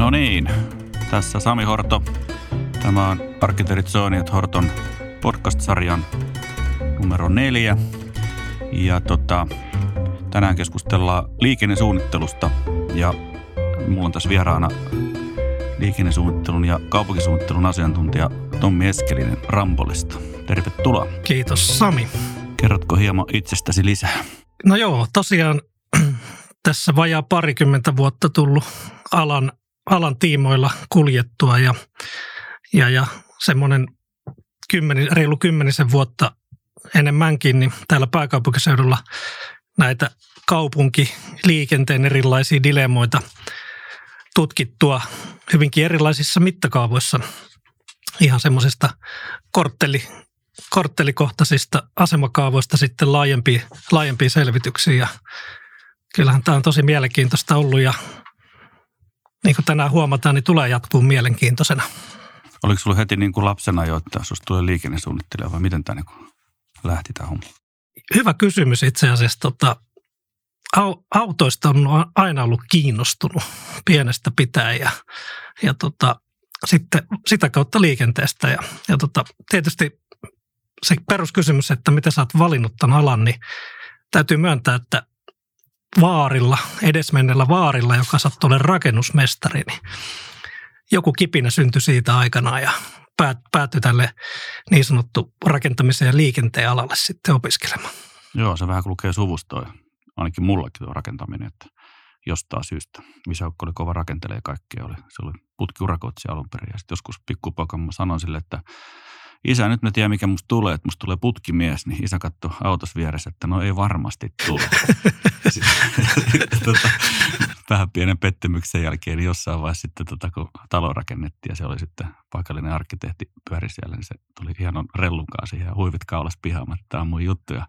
No niin, tässä Sami Horto. Tämä on Arkkitehdit Sooniat Horton podcast-sarjan numero neljä. Ja tota, tänään keskustellaan liikennesuunnittelusta ja mulla on tässä vieraana liikennesuunnittelun ja kaupunkisuunnittelun asiantuntija Tommi Eskelinen Rambolista. Tervetuloa. Kiitos Sami. Kerrotko hieman itsestäsi lisää? No joo, tosiaan tässä vajaa parikymmentä vuotta tullut alan, alan tiimoilla kuljettua ja, ja, ja semmoinen kymmeni, reilu kymmenisen vuotta enemmänkin, niin täällä pääkaupunkiseudulla näitä kaupunkiliikenteen erilaisia dilemoita tutkittua hyvinkin erilaisissa mittakaavoissa ihan semmoisesta kortteli, korttelikohtaisista asemakaavoista sitten laajempia, laajempia selvityksiä. Ja kyllähän tämä on tosi mielenkiintoista ollut ja niin kuin tänään huomataan, niin tulee jatkuu mielenkiintoisena. Oliko sinulla heti niin kuin lapsena jo, että sinusta tulee liikennesuunnittelija vai miten tämä niin kuin lähti tämä homma? Hyvä kysymys itse asiassa. Tota, autoista on aina ollut kiinnostunut pienestä pitäen ja, ja tota, sitten sitä kautta liikenteestä. Ja, ja tota, tietysti se peruskysymys, että miten sä oot valinnut tämän alan, niin täytyy myöntää, että vaarilla, edesmennellä vaarilla, joka sattuu olemaan rakennusmestari, niin joku kipinä syntyi siitä aikanaan ja päätyi tälle niin sanottu rakentamisen ja liikenteen alalle sitten opiskelemaan. Joo, se vähän lukee suvustoa. Ainakin mullakin tuo rakentaminen, että jostain syystä. Isäukko oli kova rakentelee kaikkea. Oli, se oli putkiurakoitsi alun perin. Ja sitten joskus pikkupoikan mä sanoin sille, että isä, nyt mä tiedän mikä musta tulee, että musta tulee putkimies, niin isä katsoi autos vieressä, että no ei varmasti tule. tota, vähän pienen pettymyksen jälkeen, niin jossain vaiheessa sitten, tota, kun talo rakennettiin ja se oli sitten paikallinen arkkitehti pyöri siellä, niin se tuli hienon rellun kanssa ja huivit kaulas pihaamaan, että tämä on mun juttu. Ja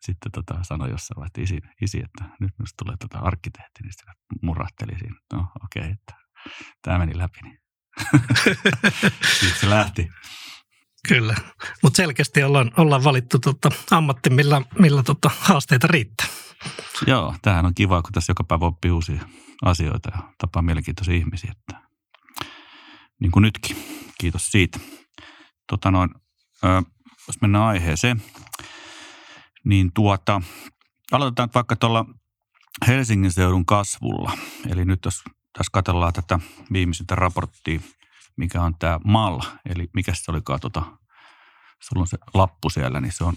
sitten tota, sanoi jossain vaiheessa isi, isi, että nyt minusta tulee tota arkkitehti, niin sitten murahteli siinä, no okei, okay, että tämä meni läpi. Niin. sitten se lähti. Kyllä, mutta selkeästi ollaan, ollaan valittu tota ammatti, millä, millä tota haasteita riittää. Joo, tämähän on kiva, kun tässä joka päivä oppii uusia asioita ja tapaa mielenkiintoisia ihmisiä. Että, niin kuin nytkin. Kiitos siitä. Tota noin, ö, jos mennään aiheeseen, niin tuota, aloitetaan vaikka tuolla Helsingin seudun kasvulla. Eli nyt jos tässä katsellaan tätä viimeisintä raporttia, mikä on tämä MAL, eli mikä se olikaan, tota, sulla on se lappu siellä, niin se on,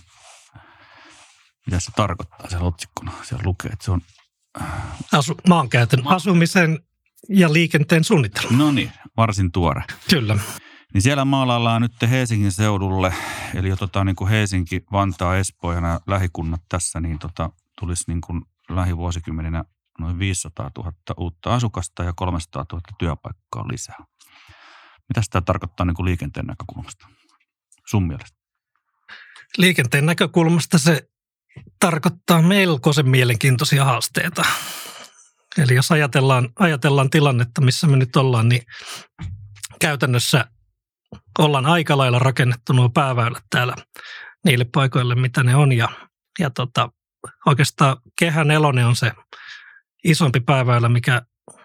mitä se tarkoittaa siellä otsikkona, siellä lukee, että se on... Äh, Asu, maankäytön, asumisen ja liikenteen suunnittelu. No niin, varsin tuore. Kyllä. Niin siellä maalaillaan nyt Helsingin seudulle, eli otetaan niin kuin Helsinki, Vantaa, Espoo ja nämä lähikunnat tässä, niin tota, tulisi niin kuin lähivuosikymmeninä noin 500 000 uutta asukasta ja 300 000 työpaikkaa lisää. Mitä tämä tarkoittaa niin kuin liikenteen näkökulmasta sun mielestä? Liikenteen näkökulmasta se tarkoittaa melkoisen mielenkiintoisia haasteita. Eli jos ajatellaan, ajatellaan tilannetta, missä me nyt ollaan, niin käytännössä ollaan aika lailla rakennettu nuo pääväylät täällä niille paikoille, mitä ne on. Ja, ja tota, oikeastaan kehä nelonen on se isompi pääväylä, mikä,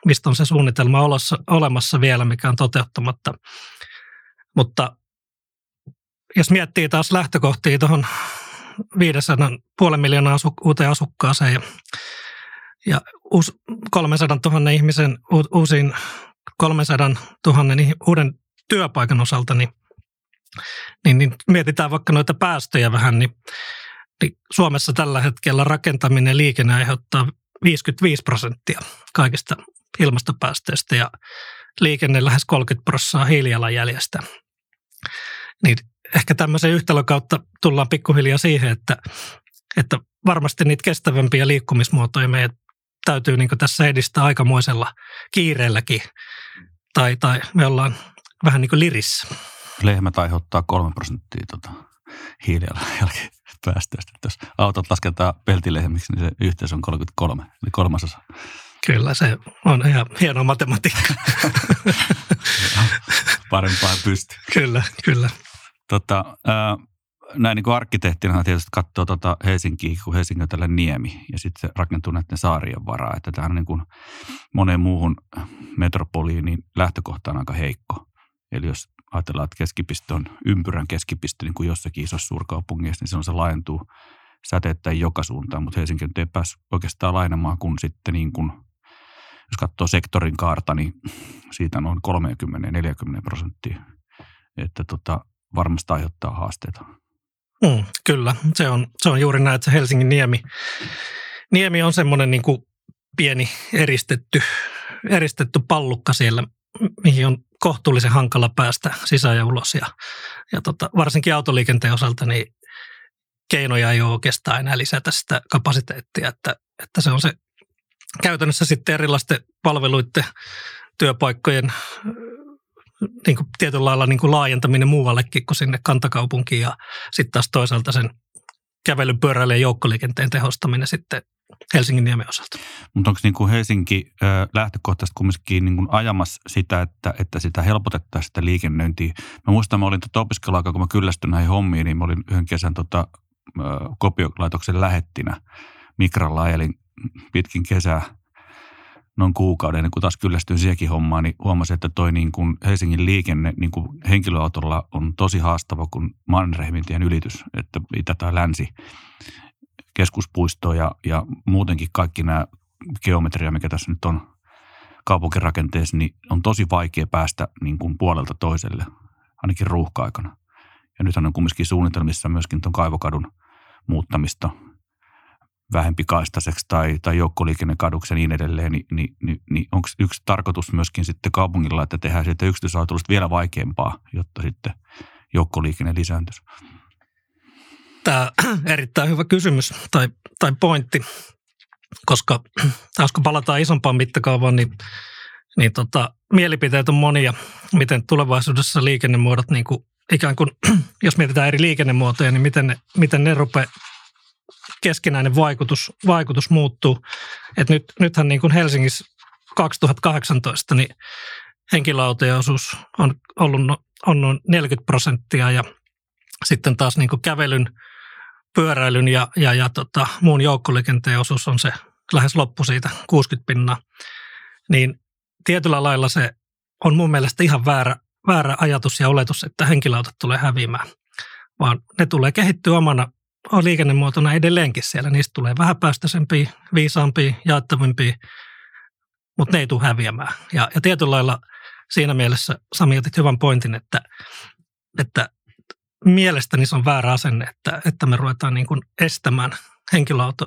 mistä on se suunnitelma olossa, olemassa vielä, mikä on toteuttamatta. Mutta jos miettii taas lähtökohtia tuohon 500 puolen miljoonaa asu, uuteen asukkaaseen ja, ja uus, 300 000 ihmisen u, uusiin 300 000 uuden työpaikan osalta, niin, niin, niin mietitään vaikka noita päästöjä vähän, niin, niin Suomessa tällä hetkellä rakentaminen ja liikenne aiheuttaa 55 prosenttia kaikista ilmastopäästöistä ja liikenne lähes 30 prosenttia hiilijalanjäljestä. Niin ehkä tämmöisen yhtälön kautta tullaan pikkuhiljaa siihen, että, että varmasti niitä kestävämpiä liikkumismuotoja meidän täytyy niin tässä edistää aikamoisella kiireelläkin. Tai, tai me ollaan vähän niin kuin lirissä. Lehmät aiheuttaa kolme prosenttia tota, hiilijalanjälkeen päästöistä. Jos autot lasketaan peltilehmiksi, niin se yhteys on 33, eli kolmasosa. Kyllä, se on ihan hieno matematiikka. Parempaa pysty. Kyllä, kyllä. Tota, näin niin kuin arkkitehtina tietysti katsoo tota Helsinkiä, kun Helsinki on tällä niemi ja sitten se rakentuu näiden saarien varaa. Että tämä on niin kuin moneen muuhun metropoliin, niin lähtökohta on aika heikko. Eli jos ajatellaan, että keskipiste on ympyrän keskipiste, niin kuin jossakin isossa suurkaupungissa, niin silloin se laajentuu säteettä joka suuntaan, mutta Helsinki ei päässyt oikeastaan lainamaan, kun sitten niin kuin, jos katsoo sektorin kaarta, niin siitä noin 30-40 prosenttia. Että tota, varmasti aiheuttaa haasteita. Mm, kyllä, se on, se on juuri näin, että se Helsingin niemi, niemi on semmoinen niin kuin pieni eristetty, eristetty pallukka siellä, mihin on kohtuullisen hankala päästä sisään ja ulos. Ja, ja tota, varsinkin autoliikenteen osalta niin keinoja ei ole oikeastaan enää lisätä sitä kapasiteettia, että, että se on se käytännössä sitten erilaisten palveluiden, työpaikkojen niin kuin tietyllä lailla niin kuin laajentaminen muuallekin kuin sinne kantakaupunkiin ja sitten taas toisaalta sen kävelyn, ja joukkoliikenteen tehostaminen sitten Helsingin niemen osalta. Mutta onko niin kuin Helsinki äh, lähtökohtaisesti kumminkin niin kuin ajamassa sitä, että, että sitä helpotettaisiin sitä liikennöintiä? Mä muistan, mä olin tuota opiskeluaikaa, kun mä kyllästyin näihin hommiin, niin mä olin yhden kesän tota, äh, kopiolaitoksen lähettinä Mikralla ajelin pitkin kesää noin kuukauden, niin kun taas kyllästyin siihenkin hommaan, niin huomasin, että toi niin kuin Helsingin liikenne niin kuin henkilöautolla on tosi haastava kuin Mannerheimintien ylitys, että itä tai länsi keskuspuisto ja, ja muutenkin kaikki nämä geometria, mikä tässä nyt on kaupunkirakenteessa, niin on tosi vaikea päästä niin kuin puolelta toiselle, ainakin ruuhka-aikana. Ja nythän on kumminkin suunnitelmissa myöskin tuon kaivokadun muuttamista vähempi kaistaseksi tai, tai joukkoliikennekaduksi ja niin edelleen, niin, niin, niin, niin onko yksi tarkoitus myöskin sitten kaupungilla, että tehdään siitä yksityisautoilusta vielä vaikeampaa, jotta sitten joukkoliikenne lisääntyisi? Tämä erittäin hyvä kysymys tai, tai pointti, koska taas kun palataan isompaan mittakaavaan, niin, niin tota, mielipiteet on monia, miten tulevaisuudessa liikennemuodot, niin kuin, ikään kuin, jos mietitään eri liikennemuotoja, niin miten ne, miten ne rupeaa keskinäinen vaikutus, vaikutus muuttuu. Et nyt, nythän niin kuin Helsingissä 2018 niin henkilöautojen osuus on ollut no, on noin 40 prosenttia ja sitten taas niin kuin kävelyn, pyöräilyn ja, ja, ja tota, muun joukkoliikenteen osuus on se lähes loppu siitä 60 pinnaa. Niin tietyllä lailla se on mun mielestä ihan väärä, väärä ajatus ja oletus, että henkilöautot tulee häviämään, vaan ne tulee kehittyä omana on liikennemuotona edelleenkin siellä. Niistä tulee vähäpäästöisempiä, viisaampia, jaettavimpia, mutta ne ei tule häviämään. Ja, ja tietyllä lailla siinä mielessä Sami otit hyvän pointin, että, että mielestäni se on väärä asenne, että, että me ruvetaan niin kuin estämään henkilöauto,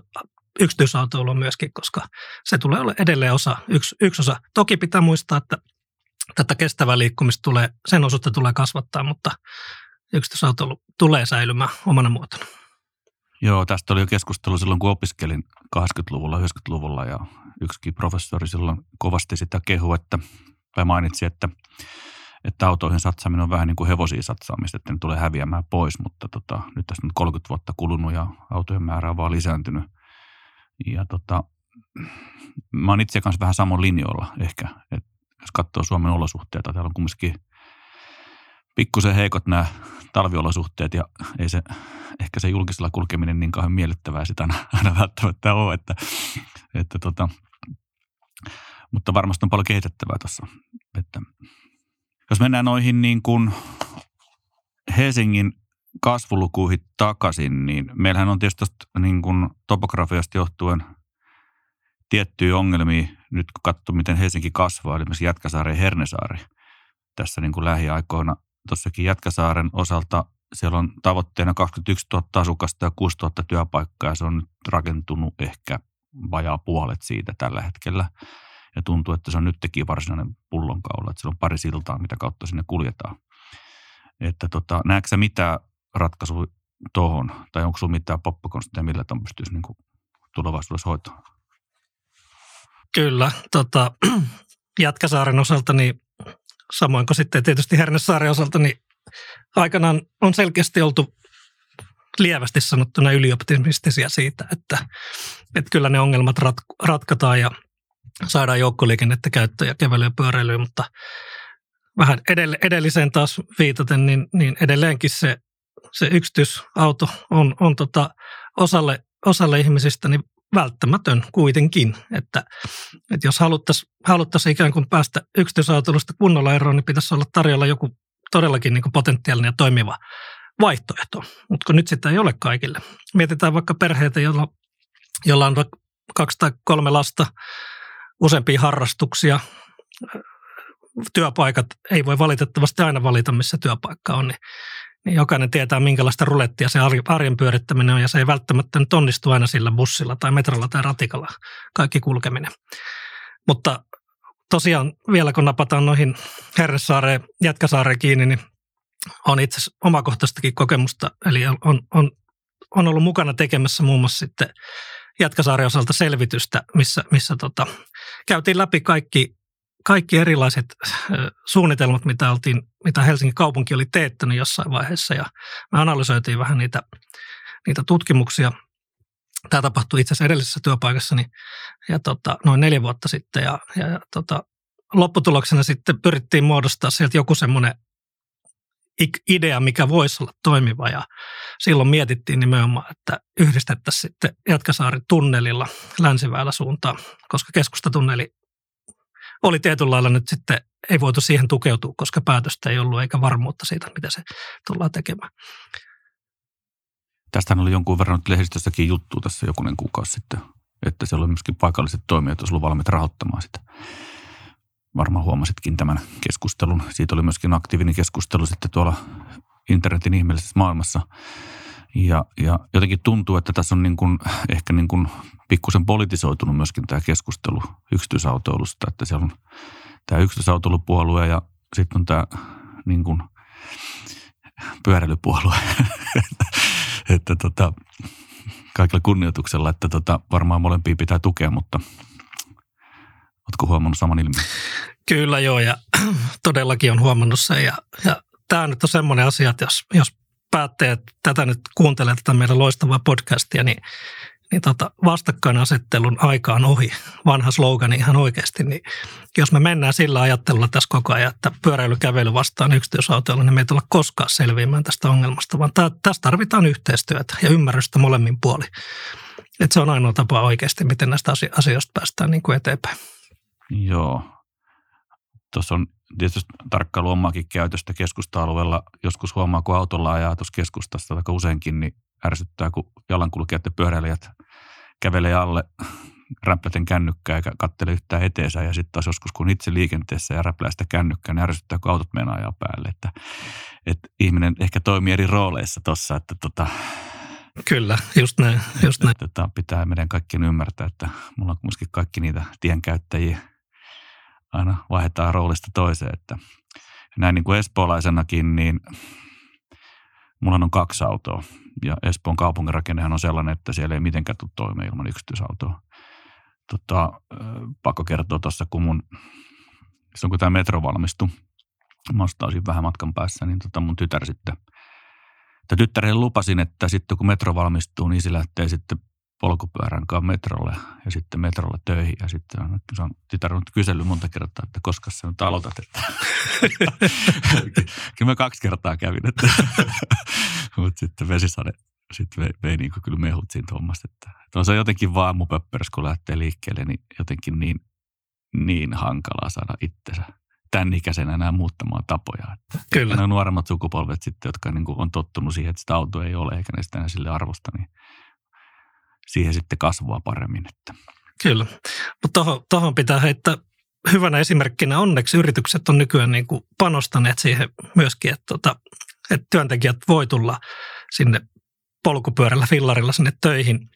yksityisautoilua myöskin, koska se tulee olla edelleen osa, yksi, yksi osa. Toki pitää muistaa, että tätä kestävää liikkumista tulee, sen osuutta tulee kasvattaa, mutta yksityisautoilu tulee säilymään omana muotona. Joo, tästä oli jo keskustelu silloin, kun opiskelin 80-luvulla, 90-luvulla ja yksikin professori silloin kovasti sitä kehu, että, tai mainitsi, että, että autoihin satsaaminen on vähän niin kuin hevosiin satsaamista, että ne tulee häviämään pois, mutta tota, nyt tässä on 30 vuotta kulunut ja autojen määrä on vaan lisääntynyt. Ja tota, mä oon itse kanssa vähän samoin linjoilla ehkä, että jos katsoo Suomen olosuhteita, täällä on kumminkin pikkusen heikot nämä talviolosuhteet ja ei se, ehkä se julkisella kulkeminen niin kauhean miellyttävää sitä aina, aina välttämättä ole, että, että tota, mutta varmasti on paljon kehitettävää tuossa. Että jos mennään noihin niin kuin Helsingin kasvulukuihin takaisin, niin meillähän on tietysti niin kuin topografiasta johtuen tiettyjä ongelmia, nyt kun katsoo, miten Helsinki kasvaa, eli esimerkiksi Jätkäsaari ja Hernesaari tässä niin kuin lähiaikoina – tuossakin Jätkäsaaren osalta siellä on tavoitteena 21 000 asukasta ja 6 000 työpaikkaa ja se on nyt rakentunut ehkä vajaa puolet siitä tällä hetkellä. Ja tuntuu, että se on nyt teki varsinainen pullonkaula, että siellä on pari siltaa, mitä kautta sinne kuljetaan. Että tota, näetkö sä mitään ratkaisua tuohon, tai onko sinulla mitään poppakonsteja, millä tämän pystyisi niin tulevaisuudessa hoitamaan? Kyllä, tota, Jätkäsaaren osalta niin samoin kuin sitten tietysti Hernesaaren osalta, niin aikanaan on selkeästi oltu lievästi sanottuna ylioptimistisia siitä, että, että kyllä ne ongelmat rat, ratkataan ja saadaan joukkoliikennettä käyttöön ja kävelyä ja pyöräilyä, mutta vähän edell, edelliseen taas viitaten, niin, niin edelleenkin se, se yksityisauto on, on tota osalle, osalle ihmisistä niin välttämätön kuitenkin, että, että jos haluttaisiin haluttaisi ikään kuin päästä yksityisautoilusta kunnolla eroon, niin pitäisi olla tarjolla joku todellakin niin kuin potentiaalinen ja toimiva vaihtoehto, mutta kun nyt sitä ei ole kaikille. Mietitään vaikka perheitä, joilla, jolla on kaksi tai kolme lasta, useampia harrastuksia, työpaikat ei voi valitettavasti aina valita, missä työpaikka on, niin, niin jokainen tietää, minkälaista rulettia se arjen pyörittäminen on, ja se ei välttämättä nyt onnistu aina sillä bussilla tai metrolla tai ratikalla kaikki kulkeminen. Mutta tosiaan vielä kun napataan noihin Hernesaareen, Jätkäsaareen kiinni, niin on itse asiassa omakohtaistakin kokemusta, eli on, on, on ollut mukana tekemässä muun muassa sitten Jätkäsaaren osalta selvitystä, missä, missä tota, käytiin läpi kaikki, kaikki erilaiset suunnitelmat, mitä, oltiin, mitä Helsingin kaupunki oli teettänyt jossain vaiheessa, ja me analysoitiin vähän niitä, niitä tutkimuksia. Tämä tapahtui itse asiassa edellisessä työpaikassani ja tota, noin neljä vuotta sitten, ja, ja, ja tota, lopputuloksena sitten pyrittiin muodostaa sieltä joku semmoinen idea, mikä voisi olla toimiva ja silloin mietittiin nimenomaan, että yhdistettäisiin sitten Jatkasaari tunnelilla länsiväylä suuntaan, koska keskustatunneli oli tietyllä lailla nyt sitten, ei voitu siihen tukeutua, koska päätöstä ei ollut eikä varmuutta siitä, mitä se tullaan tekemään. Tästähän oli jonkun verran lehdistössäkin juttu tässä jokunen kuukausi sitten, että siellä oli myöskin paikalliset toimijat, jos ollut valmiit rahoittamaan sitä varmaan huomasitkin tämän keskustelun. Siitä oli myöskin aktiivinen keskustelu sitten tuolla internetin ihmeellisessä maailmassa. Ja, ja jotenkin tuntuu, että tässä on niin kuin, ehkä niin kuin pikkusen politisoitunut myöskin tämä keskustelu yksityisautoilusta, että siellä on tämä yksityisautoilupuolue ja sitten on tämä niin kuin pyöräilypuolue. että, että tota, kaikilla kunnioituksella, että tota, varmaan molempia pitää tukea, mutta Oletko huomannut saman ilmiön? Kyllä joo ja todellakin on huomannut sen ja, ja tämä nyt on semmoinen asia, että jos, jos päätteet tätä nyt kuuntelee tätä meidän loistavaa podcastia, niin, niin tota, vastakkainasettelun aika on ohi. Vanha slogani ihan oikeasti. Niin jos me mennään sillä ajattelulla tässä koko ajan, että pyöräilykävely vastaan yksityisautoilla, niin me ei tulla koskaan selviämään tästä ongelmasta, vaan tää, tässä tarvitaan yhteistyötä ja ymmärrystä molemmin puoli. Et se on ainoa tapa oikeasti, miten näistä asioista päästään niin kuin eteenpäin. Joo. Tuossa on tietysti tarkkailu omaakin käytöstä keskusta-alueella. Joskus huomaa, kun autolla ajaa tuossa keskustassa aika useinkin, niin ärsyttää, kun jalankulkijat ja pyöräilijät kävelee alle räpläten kännykkää eikä kattele yhtään eteensä. Ja sitten taas joskus, kun itse liikenteessä ja räplää sitä kännykkää, niin ärsyttää, kun autot meinaa ajaa päälle. Että, että ihminen ehkä toimii eri rooleissa tuossa, että tota, Kyllä, just näin. Just näin. Että, pitää meidän kaikkien ymmärtää, että mulla on kuitenkin kaikki niitä tienkäyttäjiä aina vaihdetaan roolista toiseen. Että näin niin kuin espoolaisenakin, niin mulla on kaksi autoa. Ja Espoon kaupungirakennehan on sellainen, että siellä ei mitenkään tule toimeen ilman yksityisautoa. Tota, pakko kertoa tuossa, kun mun, silloin kun tämä metro valmistui, mä ostaisin vähän matkan päässä, niin tota mun tytär sitten, että tyttärille lupasin, että sitten kun metro valmistuu, niin se lähtee sitten polkupyörän kanssa metrolle ja sitten metrolle töihin. Ja sitten on, se on tytär on kysellyt monta kertaa, että koska sä nyt aloitat. Että kyllä mä kaksi kertaa kävin, että mutta sitten vesisade sitten vei, vei niin kyllä mehut siinä tuommoista. Että, että on se jotenkin vaan aamupöppöräs, kun lähtee liikkeelle, niin jotenkin niin, niin hankalaa saada itsensä tämän ikäisenä enää muuttamaan tapoja. Että Kyllä. Ne nuoremmat sukupolvet sitten, jotka niin on tottunut siihen, että sitä autoa ei ole eikä ne sitä enää sille arvosta, niin siihen sitten kasvaa paremmin. Että. Kyllä, mutta tuohon pitää heittää hyvänä esimerkkinä. Onneksi yritykset on nykyään niin kuin panostaneet siihen myöskin, että, tota, että työntekijät voi tulla sinne polkupyörällä, fillarilla sinne töihin.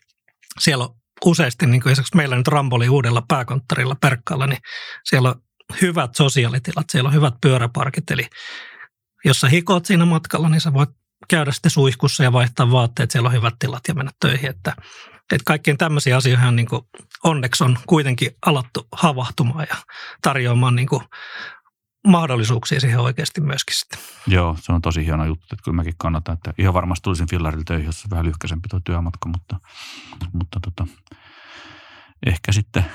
Siellä on useasti, niin kuin esimerkiksi meillä nyt Ramboli uudella pääkonttorilla Perkkaalla, niin siellä on hyvät sosiaalitilat, siellä on hyvät pyöräparkit, eli jos sä hikoot siinä matkalla, niin sä voit käydä sitten suihkussa ja vaihtaa vaatteet, siellä on hyvät tilat ja mennä töihin, että että kaikkien tämmöisiä asioita niin kuin onneksi on kuitenkin alattu havahtumaan ja tarjoamaan niin kuin mahdollisuuksia siihen oikeasti myöskin sitten. Joo, se on tosi hieno juttu, että kyllä mäkin kannatan, että ihan varmasti tulisin fillarille töihin, jos vähän lyhkäisempi tuo työmatka, mutta, mutta tota, ehkä sitten,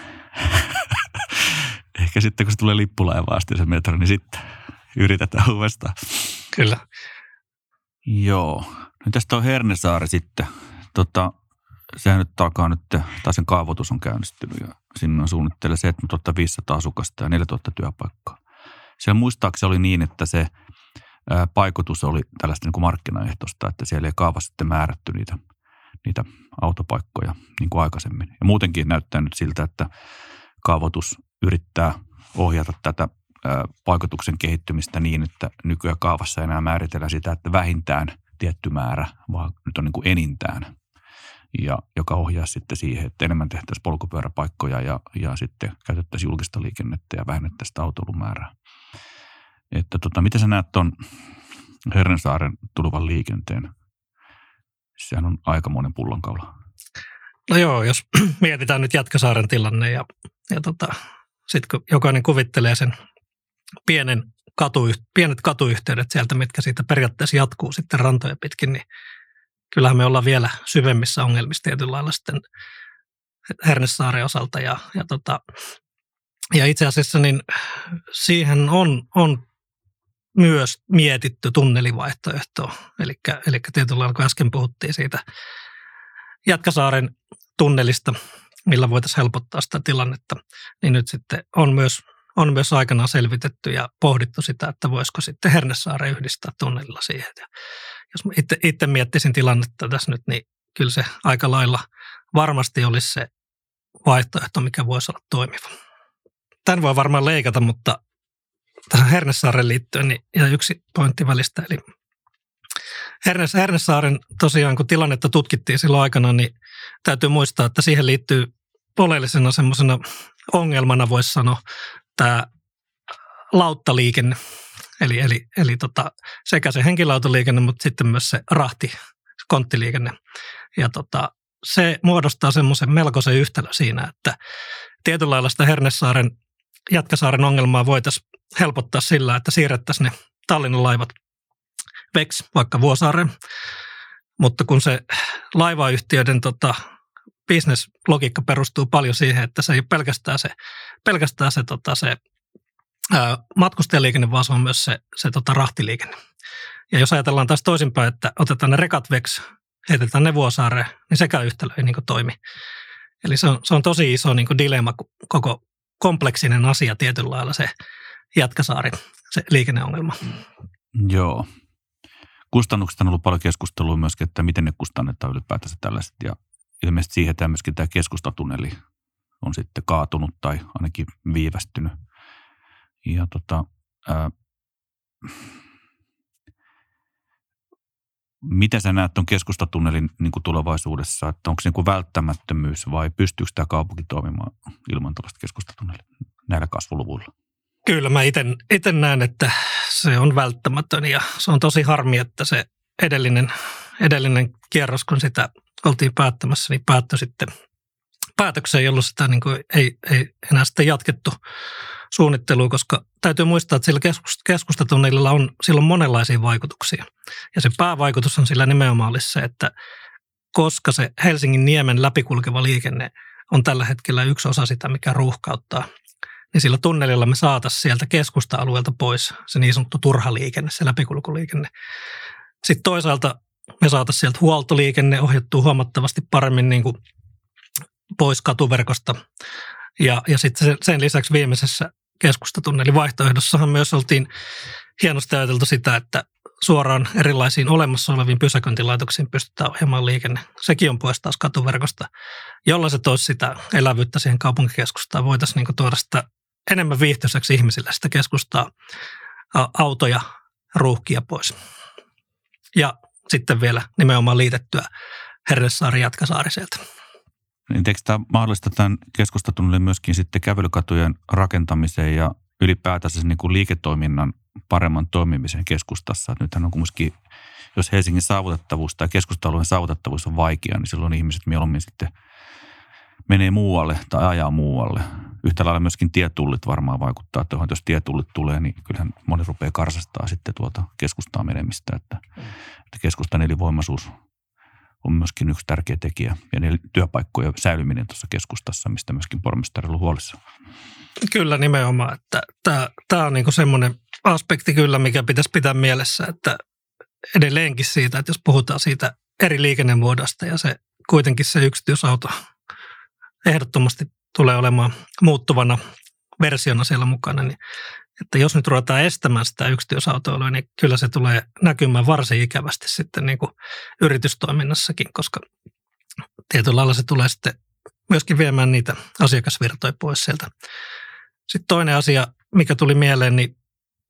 ehkä sitten kun se tulee lippulaiva asti se metro, niin sitten yritetään uudestaan. Kyllä. Joo. Nyt tästä on Hernesaari sitten. Tota, sehän nyt alkaa nyt, tai sen kaavoitus on käynnistynyt ja sinne on suunnitteilla 7500 asukasta ja 4000 työpaikkaa. Siellä muistaakseni oli niin, että se paikotus oli tällaista niin kuin markkinaehtoista, että siellä ei kaavassa sitten määrätty niitä, niitä autopaikkoja niin kuin aikaisemmin. Ja muutenkin näyttää nyt siltä, että kaavoitus yrittää ohjata tätä paikotuksen kehittymistä niin, että nykyään kaavassa enää määritellä sitä, että vähintään tietty määrä, vaan nyt on niin kuin enintään. Ja joka ohjaa sitten siihen, että enemmän tehtäisiin polkupyöräpaikkoja ja, ja sitten käytettäisiin julkista liikennettä ja vähennettäisiin sitä autoilun määrää. Että tota, miten sä näet tuon Hernesaaren tulevan liikenteen? Sehän on aikamoinen pullonkaula. No joo, jos mietitään nyt Jätkäsaaren tilanne ja, ja tota, sitten kun jokainen kuvittelee sen pienen katu, pienet katuyhteydet sieltä, mitkä siitä periaatteessa jatkuu sitten rantoja pitkin, niin kyllähän me ollaan vielä syvemmissä ongelmissa tietyllä lailla sitten Hernesaaren osalta. Ja, ja, tota, ja itse asiassa niin siihen on, on myös mietitty tunnelivaihtoehtoa. Eli, tietyllä lailla, kun äsken puhuttiin siitä Jätkäsaaren tunnelista, millä voitaisiin helpottaa sitä tilannetta, niin nyt sitten on myös, on myös aikanaan selvitetty ja pohdittu sitä, että voisiko sitten Hernesaare yhdistää tunnelilla siihen. Ja jos itse, itse miettisin tilannetta tässä nyt, niin kyllä se aika lailla varmasti olisi se vaihtoehto, mikä voisi olla toimiva. Tämän voi varmaan leikata, mutta tähän Hernesaaren liittyen niin ja yksi pointti välistä. Eli Hernes, Hernesaaren tosiaan, kun tilannetta tutkittiin silloin aikana, niin täytyy muistaa, että siihen liittyy oleellisena semmoisena ongelmana, voisi sanoa, tämä lauttaliikenne. Eli, eli, eli tota, sekä se henkilöautoliikenne, mutta sitten myös se rahti, konttiliikenne. Ja tota, se muodostaa semmoisen melkoisen yhtälö siinä, että tietyllä lailla sitä Hernesaaren, Jätkäsaaren ongelmaa voitaisiin helpottaa sillä, että siirrettäisiin ne Tallinnan laivat VEX vaikka Vuosaareen. Mutta kun se laivayhtiöiden tota, bisneslogiikka perustuu paljon siihen, että se ei ole pelkästään se, pelkästään se, tota, se ää, matkustajaliikenne, vaan se on myös se, se tota, rahtiliikenne. Ja jos ajatellaan taas toisinpäin, että otetaan ne rekat VEX, heitetään ne Vuosaareen, niin sekään yhtälö ei niin toimi. Eli se on, se on tosi iso niin dilemma, koko kompleksinen asia tietyllä lailla se Jätkäsaari, se liikenneongelma. Joo. Kustannuksista on ollut paljon keskustelua myöskin, että miten ne kustannetaan ylipäätänsä tällaiset. Ja ilmeisesti siihen tämä myöskin tämä keskustatunneli on sitten kaatunut tai ainakin viivästynyt. Ja tota, ää, miten sä näet tuon keskustatunnelin niin kuin tulevaisuudessa, että onko se niin välttämättömyys vai pystyykö tämä kaupunki toimimaan ilman tällaista keskustatunnelia näillä kasvuluvuilla? Kyllä mä itse näen, että se on välttämätön ja se on tosi harmi, että se edellinen, edellinen kierros, kun sitä oltiin päättämässä, niin päättyi sitten päätökseen, jolloin sitä niin kuin ei, ei enää sitten jatkettu suunnittelua, koska täytyy muistaa, että sillä keskustatunnelilla on silloin monenlaisia vaikutuksia. Ja se päävaikutus on sillä nimenomaan se, että koska se Helsingin niemen läpikulkeva liikenne on tällä hetkellä yksi osa sitä, mikä ruuhkauttaa niin sillä tunnelilla me saataisiin sieltä keskusta-alueelta pois se niin sanottu turha liikenne, se läpikulkuliikenne. Sitten toisaalta me saataisiin sieltä huoltoliikenne ohjattua huomattavasti paremmin niin kuin pois katuverkosta. Ja, ja sitten sen lisäksi viimeisessä keskustatunnelin vaihtoehdossahan myös oltiin hienosti ajateltu sitä, että suoraan erilaisiin olemassa oleviin pysäköintilaitoksiin pystytään ohjaamaan liikenne. Sekin on pois taas katuverkosta, jolla se toisi sitä elävyyttä siihen kaupunkikeskustaan. Voitaisiin niin tuoda sitä enemmän viihtyiseksi ihmisille sitä keskustaa autoja, ruuhkia pois. Ja sitten vielä nimenomaan liitettyä Hernesaari Jatkasaari sieltä. Niin eikö tämä mahdollista tämän keskustatunnille myöskin sitten kävelykatujen rakentamiseen ja ylipäätänsä niin kuin liiketoiminnan paremman toimimisen keskustassa? Että nythän on kumminkin, jos Helsingin saavutettavuus tai keskustalueen saavutettavuus on vaikea, niin silloin ihmiset mieluummin sitten menee muualle tai ajaa muualle yhtä lailla myöskin tietullit varmaan vaikuttaa tuohon. Jos tietullit tulee, niin kyllähän moni rupeaa karsastaa sitten tuota keskustaa menemistä. Että, että keskustan elinvoimaisuus on myöskin yksi tärkeä tekijä. Ja ne työpaikkojen säilyminen tuossa keskustassa, mistä myöskin pormestari on huolissa. Kyllä nimenomaan. Että tämä, on niin semmoinen aspekti kyllä, mikä pitäisi pitää mielessä, että edelleenkin siitä, että jos puhutaan siitä eri liikennemuodosta ja se kuitenkin se yksityisauto ehdottomasti tulee olemaan muuttuvana versiona siellä mukana, niin että jos nyt ruvetaan estämään sitä yksityisautoilua, niin kyllä se tulee näkymään varsin ikävästi sitten niin kuin yritystoiminnassakin, koska tietyllä lailla se tulee sitten myöskin viemään niitä asiakasvirtoja pois sieltä. Sitten toinen asia, mikä tuli mieleen, niin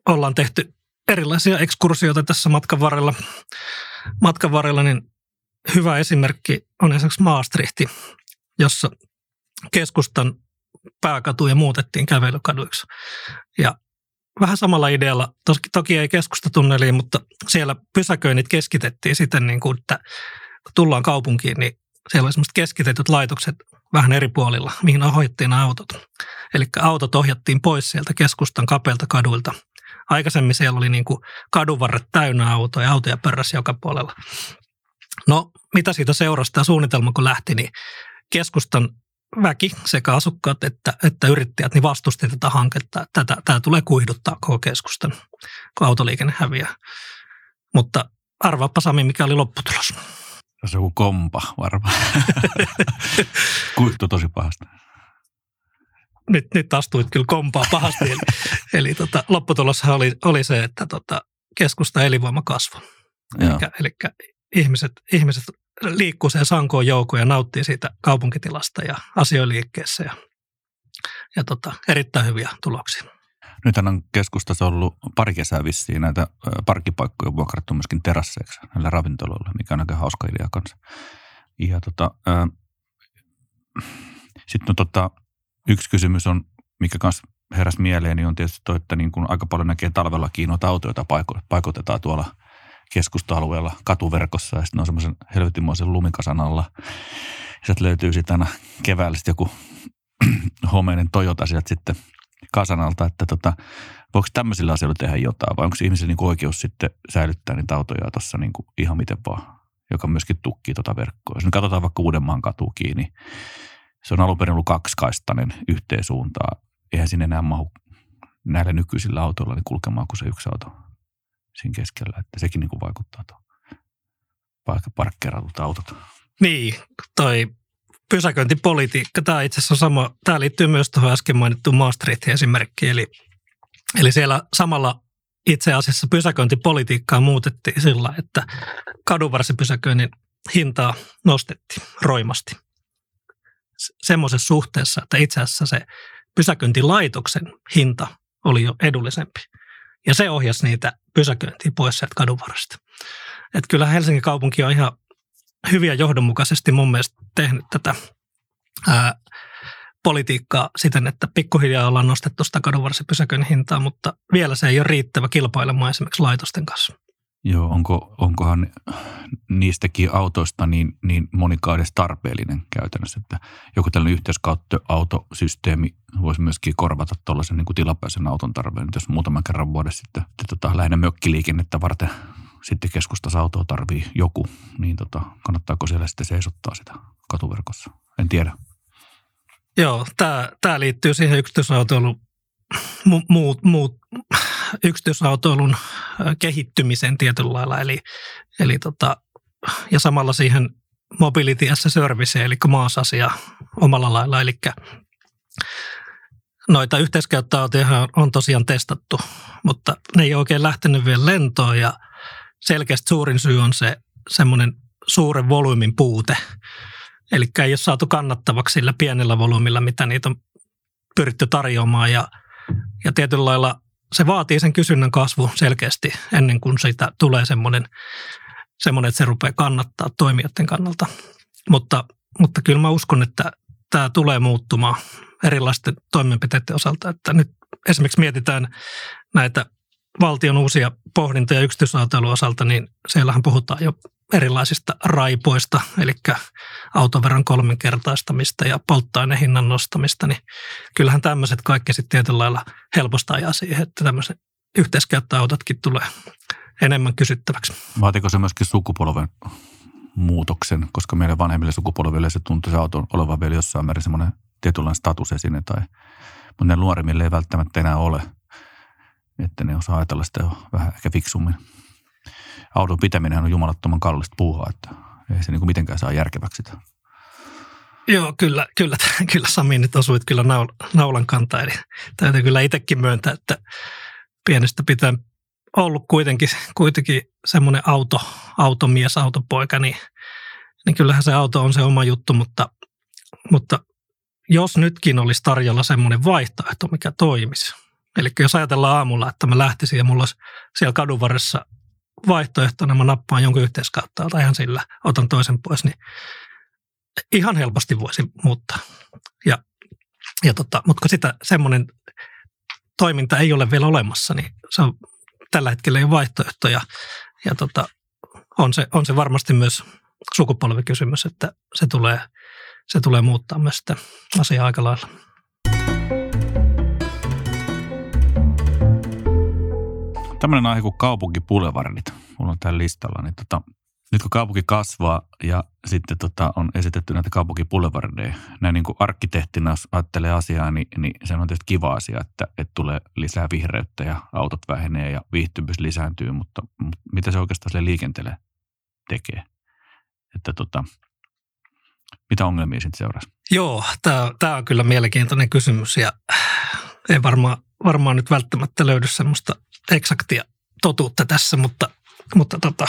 ollaan tehty erilaisia ekskursioita tässä matkan varrella. Matkan varrella niin hyvä esimerkki on esimerkiksi Maastrichti, jossa keskustan pääkatuja muutettiin kävelykaduiksi. Ja vähän samalla idealla, toki, toki ei keskustatunneliin, mutta siellä pysäköinnit keskitettiin siten, niin kuin, että kun tullaan kaupunkiin, niin siellä oli semmoiset keskitetyt laitokset vähän eri puolilla, mihin ohjattiin autot. Eli autot ohjattiin pois sieltä keskustan kapeilta kaduilta. Aikaisemmin siellä oli niin kuin kadunvarret täynnä autoja, autoja pörräsi joka puolella. No, mitä siitä seurasi tämä suunnitelma, kun lähti, niin keskustan väki, sekä asukkaat että, että yrittäjät, niin vastusti tätä hanketta. Tätä, tämä tulee kuiduttaa koko keskustan, kun autoliikenne häviää. Mutta arvaappa Sami, mikä oli lopputulos. Se on kompa varmaan. Kuihtu tosi pahasti. Nyt, nyt astuit kyllä kompaa pahasti. eli eli tota, lopputuloshan oli, oli se, että tota, keskusta elinvoima kasvoi. Eli ihmiset, ihmiset liikkuu sen sankoon joukkoon ja nauttii siitä kaupunkitilasta ja asioiliikkeessä ja, ja tota, erittäin hyviä tuloksia. Nythän on keskustassa ollut pari kesää vissiin näitä parkkipaikkoja vuokrattu myöskin terasseiksi näillä ravintoloilla, mikä on aika hauska idea kanssa. Ja tota, sitten no, tota, yksi kysymys on, mikä kanssa heräs mieleen, niin on tietysti toi, että niin kun aika paljon näkee talvellakin noita autoja, joita paikotetaan tuolla – keskusta-alueella katuverkossa ja sitten on semmoisen helvetimoisen lumikasan alla. Sieltä löytyy sitten aina keväällä sit joku homeinen Toyota sieltä sitten kasanalta, että tota, voiko tämmöisillä asioilla tehdä jotain vai onko ihmisillä niin oikeus sitten säilyttää niitä autoja tuossa niin ihan miten vaan, joka myöskin tukkii tuota verkkoa. Jos nyt katsotaan vaikka Uudenmaan katu kiinni, se on alun perin ollut kaksikaistainen yhteen suuntaan. Eihän sinne enää mahu näillä nykyisillä autoilla niin kulkemaan kuin se yksi auto siinä keskellä, että sekin niin kuin vaikuttaa tuohon parkkeeratut autot. Niin, toi pysäköintipolitiikka, tämä itse asiassa on sama, tämä liittyy myös tuohon äsken mainittuun Maastrichtin esimerkkiin, eli, eli siellä samalla itse asiassa pysäköintipolitiikkaa muutettiin sillä, että kadunvarsipysäköinnin hintaa nostettiin roimasti. Semmoisessa suhteessa, että itse asiassa se pysäköintilaitoksen hinta oli jo edullisempi. Ja se ohjasi niitä pysäköintiä pois sieltä kadunvarasta. Että kyllä Helsingin kaupunki on ihan hyviä johdonmukaisesti mun mielestä tehnyt tätä ää, politiikkaa siten, että pikkuhiljaa ollaan nostettu sitä kadunvarsipysäköinnin hintaa, mutta vielä se ei ole riittävä kilpailemaan esimerkiksi laitosten kanssa. Joo, onko, onkohan niistäkin autoista niin, niin monikaan edes tarpeellinen käytännössä, että joku tällainen yhteiskäyttöautosysteemi voisi myöskin korvata tuollaisen niin kuin tilapäisen auton tarpeen, jos muutaman kerran vuodessa sitten tota, lähinnä mökkiliikennettä varten sitten keskustassa autoa tarvii joku, niin tota, kannattaako siellä sitten seisottaa sitä katuverkossa? En tiedä. Joo, tämä, liittyy siihen yksityisautoiluun muut, muut yksityisautoilun kehittymiseen tietyllä lailla. Eli, eli tota, ja samalla siihen mobility as a service, eli maasasia omalla lailla. Eli noita yhteiskäyttöautoja on tosiaan testattu, mutta ne ei oikein lähtenyt vielä lentoon ja selkeästi suurin syy on se semmoinen suuren volyymin puute. Eli ei ole saatu kannattavaksi sillä pienellä volyymilla, mitä niitä on pyritty tarjoamaan ja – ja tietyllä lailla se vaatii sen kysynnän kasvu selkeästi ennen kuin siitä tulee semmoinen, semmoinen että se rupeaa kannattaa toimijoiden kannalta. Mutta, mutta kyllä mä uskon, että tämä tulee muuttumaan erilaisten toimenpiteiden osalta. Että nyt esimerkiksi mietitään näitä valtion uusia pohdintoja yksityisautoilun osalta, niin siellähän puhutaan jo erilaisista raipoista, eli autoveron kolminkertaistamista ja polttoainehinnan nostamista, niin kyllähän tämmöiset kaikki sitten tietyllä lailla helposta ajaa siihen, että tämmöiset yhteiskäyttöautotkin tulee enemmän kysyttäväksi. Vaatiko se myöskin sukupolven muutoksen, koska meidän vanhemmille sukupolville se tuntuu se auto olevan vielä jossain määrin semmoinen tietynlainen statusesine tai, mutta ne nuoremmille ei välttämättä enää ole, että ne osaa ajatella sitä vähän ehkä fiksummin auton pitäminen on jumalattoman kallista puuhaa, että Ei se niin kuin mitenkään saa järkeväksi sitä. Joo, kyllä, kyllä, kyllä Sami nyt osuit kyllä naulan kantaa. Eli täytyy kyllä itsekin myöntää, että pienestä pitää ollut kuitenkin, kuitenkin semmoinen auto, automies, autopoika, niin, niin kyllähän se auto on se oma juttu, mutta, mutta jos nytkin olisi tarjolla semmoinen vaihtoehto, mikä toimisi. Eli jos ajatellaan aamulla, että mä lähtisin ja mulla olisi siellä kadun varressa vaihtoehtona, mä nappaan jonkun yhteiskautta tai ihan sillä, otan toisen pois, niin ihan helposti voisi muuttaa. Ja, ja tota, mutta kun sitä semmoinen toiminta ei ole vielä olemassa, niin se on tällä hetkellä ei ole vaihtoehtoja. Ja tota, on, se, on se varmasti myös sukupolvikysymys, että se tulee, se tulee muuttaa myös sitä asiaa aika lailla. Tämmöinen aihe kuin kaupunkipulevardit. Mulla on täällä listalla. Niin tota, nyt kun kaupunki kasvaa ja sitten tota, on esitetty näitä kaupunkipullevardeja, näin niin kuin arkkitehtina, ajattelee asiaa, niin, niin se on tietysti kiva asia, että, että tulee lisää vihreyttä ja autot vähenee ja viihtyvyys lisääntyy, mutta, mutta mitä se oikeastaan sille liikenteelle tekee? Että tota, mitä ongelmia sitten seurasi? Joo, tämä on kyllä mielenkiintoinen kysymys ja ei varmaan, varmaan nyt välttämättä löydy semmoista eksaktia totuutta tässä, mutta, mutta tota,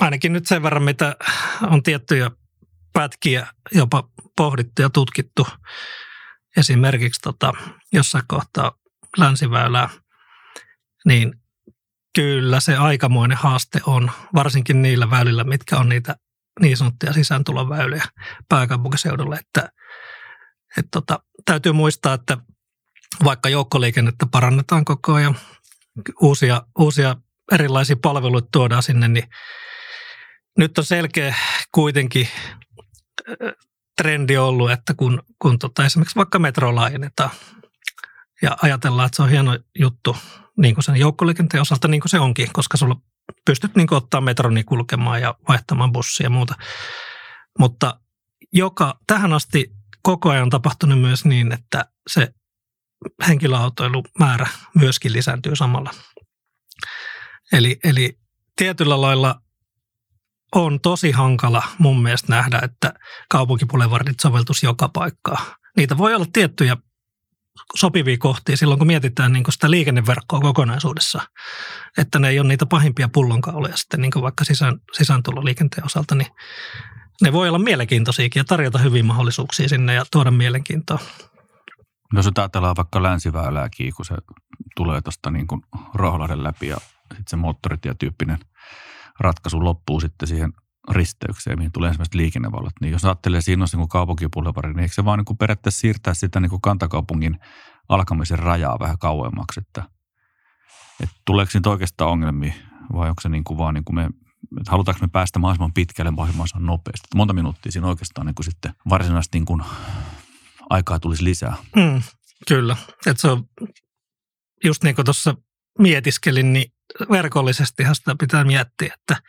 ainakin nyt sen verran, mitä on tiettyjä pätkiä jopa pohdittu ja tutkittu. Esimerkiksi tota, jossain kohtaa länsiväylää, niin kyllä se aikamoinen haaste on, varsinkin niillä väylillä, mitkä on niitä niin sanottuja sisääntuloväyliä pääkaupunkiseudulle. Että, et tota, täytyy muistaa, että vaikka joukkoliikennettä parannetaan koko ajan, uusia, uusia erilaisia palveluita tuodaan sinne, niin nyt on selkeä kuitenkin trendi ollut, että kun, kun tota, esimerkiksi vaikka metro laajennetaan ja ajatellaan, että se on hieno juttu niin kuin sen joukkoliikenteen osalta, niin kuin se onkin, koska sulla pystyt niin ottaa metroni kulkemaan ja vaihtamaan bussia ja muuta. Mutta joka tähän asti koko ajan on tapahtunut myös niin, että se henkilöautoilumäärä myöskin lisääntyy samalla. Eli, eli tietyllä lailla on tosi hankala mun mielestä nähdä, että kaupunkipulevardit soveltus joka paikkaa. Niitä voi olla tiettyjä sopivia kohtia silloin, kun mietitään niin sitä liikenneverkkoa kokonaisuudessa, että ne ei ole niitä pahimpia pullonkauloja sitten niin vaikka sisään, sisääntuloliikenteen osalta, niin ne voi olla mielenkiintoisiakin ja tarjota hyviä mahdollisuuksia sinne ja tuoda mielenkiintoa. Jos ajatellaan vaikka länsiväylääkin, kun se tulee tuosta niin kuin Rohlahden läpi ja sitten se moottoritietyyppinen ratkaisu loppuu sitten siihen risteykseen, mihin tulee ensimmäiset liikennevalot. Niin jos ajattelee siinä on niin kaupunkipulvari, niin eikö se vaan niin kuin periaatteessa siirtää sitä niin kuin kantakaupungin alkamisen rajaa vähän kauemmaksi, että, että tuleeko siitä oikeastaan ongelmia vai onko se niin kuin vaan niin kuin me, että halutaanko me päästä mahdollisimman pitkälle mahdollisimman nopeasti. Monta minuuttia siinä oikeastaan niin kuin sitten varsinaisesti niin kuin aikaa tulisi lisää. Mm, kyllä, että se on just niin kuin tuossa mietiskelin, niin verkollisestihan sitä pitää miettiä, että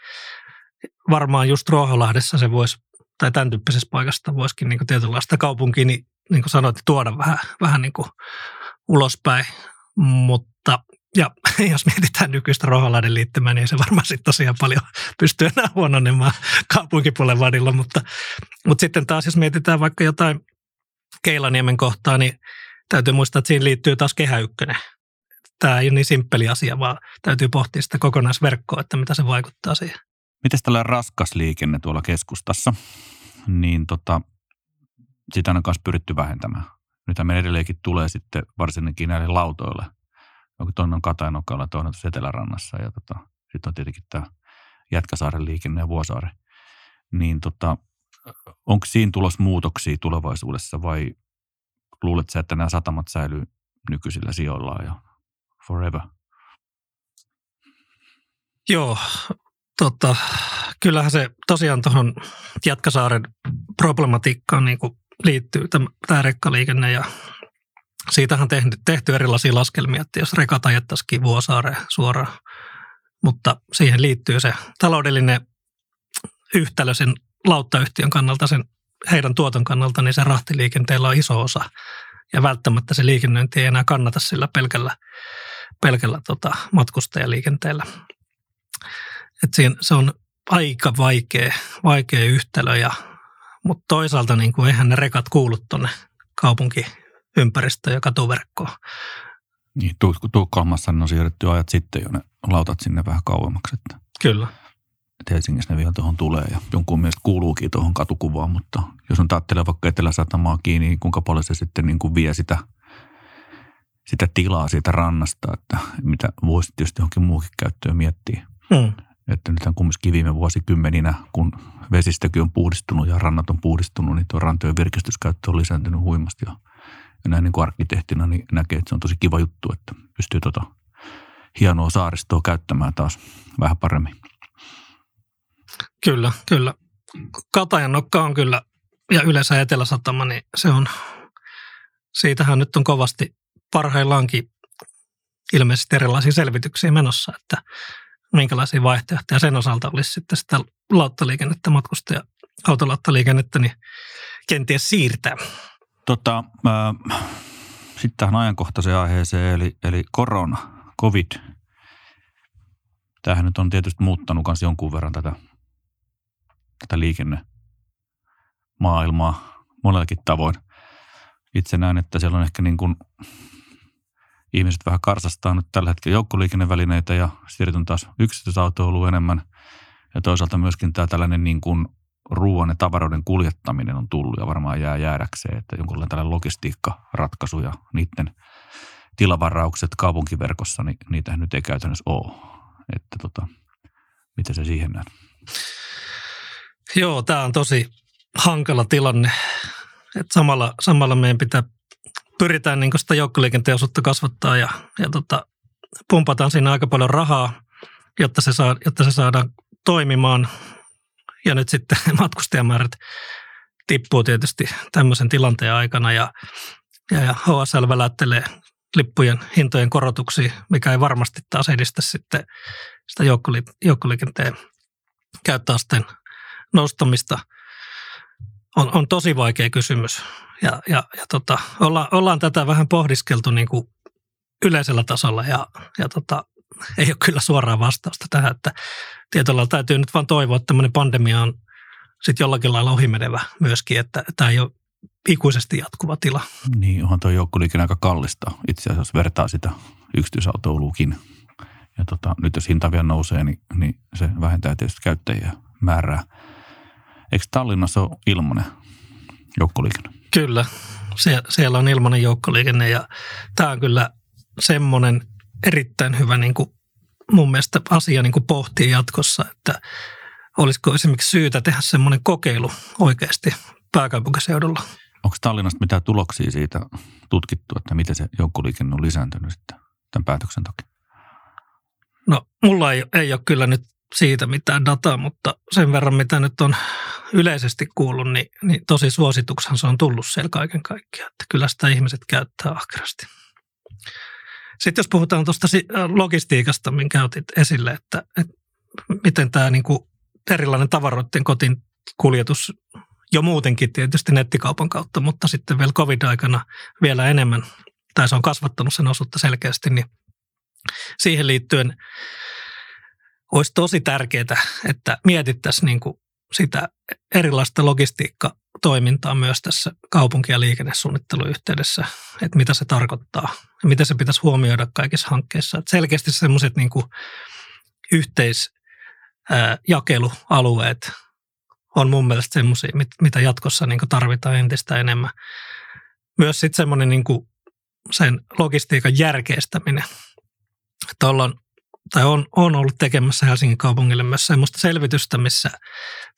varmaan just Ruoholahdessa se voisi, tai tämän tyyppisessä paikasta voisikin niin tietynlaista kaupunkia, niin, niin kuin sanoit, tuoda vähän, vähän niin kuin ulospäin. Mutta ja jos mietitään nykyistä Ruoholahden liittymää, niin ei se varmaan sitten tosiaan paljon pysty enää huononemaan kaupunkipuolen vadilla. Mutta, mutta sitten taas, jos mietitään vaikka jotain Keilaniemen kohtaa, niin täytyy muistaa, että siinä liittyy taas kehä ykkönen tämä ei ole niin simppeli asia, vaan täytyy pohtia sitä kokonaisverkkoa, että mitä se vaikuttaa siihen. Miten tällainen raskas liikenne tuolla keskustassa, niin tota, sitä on myös pyritty vähentämään. Nyt meidän edelleenkin tulee sitten varsinkin näille lautoille. Toinen on Katainokalla, toinen on Etelärannassa ja tota, sitten on tietenkin tämä Jätkäsaaren liikenne ja Vuosaari. Niin tota, onko siinä tulos muutoksia tulevaisuudessa vai luuletko että nämä satamat säilyy nykyisillä sijoillaan ja forever. Joo, tota, kyllähän se tosiaan tuohon Jatkasaaren problematiikkaan niin liittyy tämä rekkaliikenne ja siitähän on tehty, tehty erilaisia laskelmia, että jos rekat ajettaisikin Vuosaareen suoraan, mutta siihen liittyy se taloudellinen yhtälö sen lauttayhtiön kannalta, sen heidän tuoton kannalta, niin se rahtiliikenteellä on iso osa. Ja välttämättä se liikennöinti ei enää kannata sillä pelkällä pelkällä tota, matkustajaliikenteellä. Et siinä, se on aika vaikea, vaikea yhtälö, ja, mutta toisaalta niin kuin, eihän ne rekat kuulu tuonne kaupunkiympäristöön ja katuverkkoon. Niin, Tukholmassa on siirretty ajat sitten jo ne lautat sinne vähän kauemmaksi. Että, Kyllä. Että Helsingissä ne vielä tuohon tulee ja jonkun mielestä kuuluukin tuohon katukuvaan, mutta jos on ajattelee vaikka Etelä-Satamaa kiinni, niin kuinka paljon se sitten niin kuin vie sitä, sitä tilaa siitä rannasta, että mitä voisi tietysti johonkin muuhun käyttöön miettiä. Hmm. Että nythän kumminkin viime vuosikymmeninä, kun vesistökin on puhdistunut ja rannat on puhdistunut, niin tuo rantojen virkistyskäyttö on lisääntynyt huimasti. Ja, ja näin niin kuin arkkitehtina niin näkee, että se on tosi kiva juttu, että pystyy tota hienoa saaristoa käyttämään taas vähän paremmin. Kyllä, kyllä. Katajan nokka on kyllä, ja yleensä Etelä-Satama, niin se on, siitähän nyt on kovasti parhaillaankin ilmeisesti erilaisia selvityksiä menossa, että minkälaisia vaihtoehtoja sen osalta olisi sitten sitä lauttaliikennettä, matkustaja autolauttaliikennettä, niin kenties siirtää. Tota, äh, sitten tähän ajankohtaiseen aiheeseen, eli, eli korona, covid. Tämähän nyt on tietysti muuttanut myös jonkun verran tätä, tätä liikennemaailmaa monellakin tavoin. Itse näen, että siellä on ehkä niin kuin ihmiset vähän karsastaa nyt tällä hetkellä joukkoliikennevälineitä ja siirtyn taas yksityisautoiluun enemmän. Ja toisaalta myöskin tämä tällainen niin kuin ruoan ja tavaroiden kuljettaminen on tullut ja varmaan jää jäädäkseen, että jonkunlainen tällainen logistiikkaratkaisu ja niiden tilavaraukset kaupunkiverkossa, niin niitä nyt ei käytännössä ole. Että tota, miten se siihen näet? Joo, tämä on tosi hankala tilanne. Et samalla, samalla meidän pitää pyritään niin sitä joukkoliikenteen osuutta kasvattaa ja, ja tota, pumpataan siinä aika paljon rahaa, jotta se, saa, jotta se saadaan toimimaan. Ja nyt sitten matkustajamäärät tippuu tietysti tämmöisen tilanteen aikana ja, ja, ja HSL välättelee lippujen hintojen korotuksia, mikä ei varmasti taas edistä sitten sitä joukkoli- joukkoliikenteen käyttöasteen nostamista. On, on tosi vaikea kysymys ja, ja, ja tota, olla, ollaan tätä vähän pohdiskeltu niin kuin yleisellä tasolla ja, ja tota, ei ole kyllä suoraa vastausta tähän, että tietyllä täytyy nyt vaan toivoa, että tämmöinen pandemia on sitten jollakin lailla ohimenevä myöskin, että tämä ei ole ikuisesti jatkuva tila. Niin, onhan tuo joukkoliikenne aika kallista itse asiassa, jos vertaa sitä yksityisautoiluukin. Ja tota, nyt jos hinta vielä nousee, niin, niin se vähentää tietysti käyttäjiä määrää. Eikö Tallinnassa ole ilmainen joukkoliikenne? Kyllä, Sie- siellä on ilmainen joukkoliikenne ja tämä on kyllä semmoinen erittäin hyvä niin kuin mun mielestä asia niin kuin pohtia jatkossa, että olisiko esimerkiksi syytä tehdä semmoinen kokeilu oikeasti pääkaupunkiseudulla. Onko Tallinnasta mitään tuloksia siitä tutkittu, että miten se joukkoliikenne on lisääntynyt sitten tämän päätöksen takia? No mulla ei, ei ole kyllä nyt siitä mitään dataa, mutta sen verran mitä nyt on yleisesti kuullut, niin, niin tosi suosituksen se on tullut siellä kaiken kaikkiaan. Että kyllä sitä ihmiset käyttää ahkerasti. Sitten jos puhutaan tuosta logistiikasta, minkä otit esille, että, että miten tämä niin kuin erilainen tavaroiden kotiin kuljetus jo muutenkin tietysti nettikaupan kautta, mutta sitten vielä covid-aikana vielä enemmän, tai se on kasvattanut sen osuutta selkeästi, niin siihen liittyen olisi tosi tärkeää, että mietittäisiin niin kuin sitä erilaista logistiikkatoimintaa myös tässä kaupunki- ja liikennesuunnitteluyhteydessä, että mitä se tarkoittaa ja mitä se pitäisi huomioida kaikissa hankkeissa. Että selkeästi semmoiset niin yhteisjakelualueet on mun mielestä semmoisia, mitä jatkossa niin tarvitaan entistä enemmän. Myös sitten semmoinen niin sen logistiikan järkeistäminen. Että ollaan tai on, on ollut tekemässä Helsingin kaupungille myös sellaista selvitystä, missä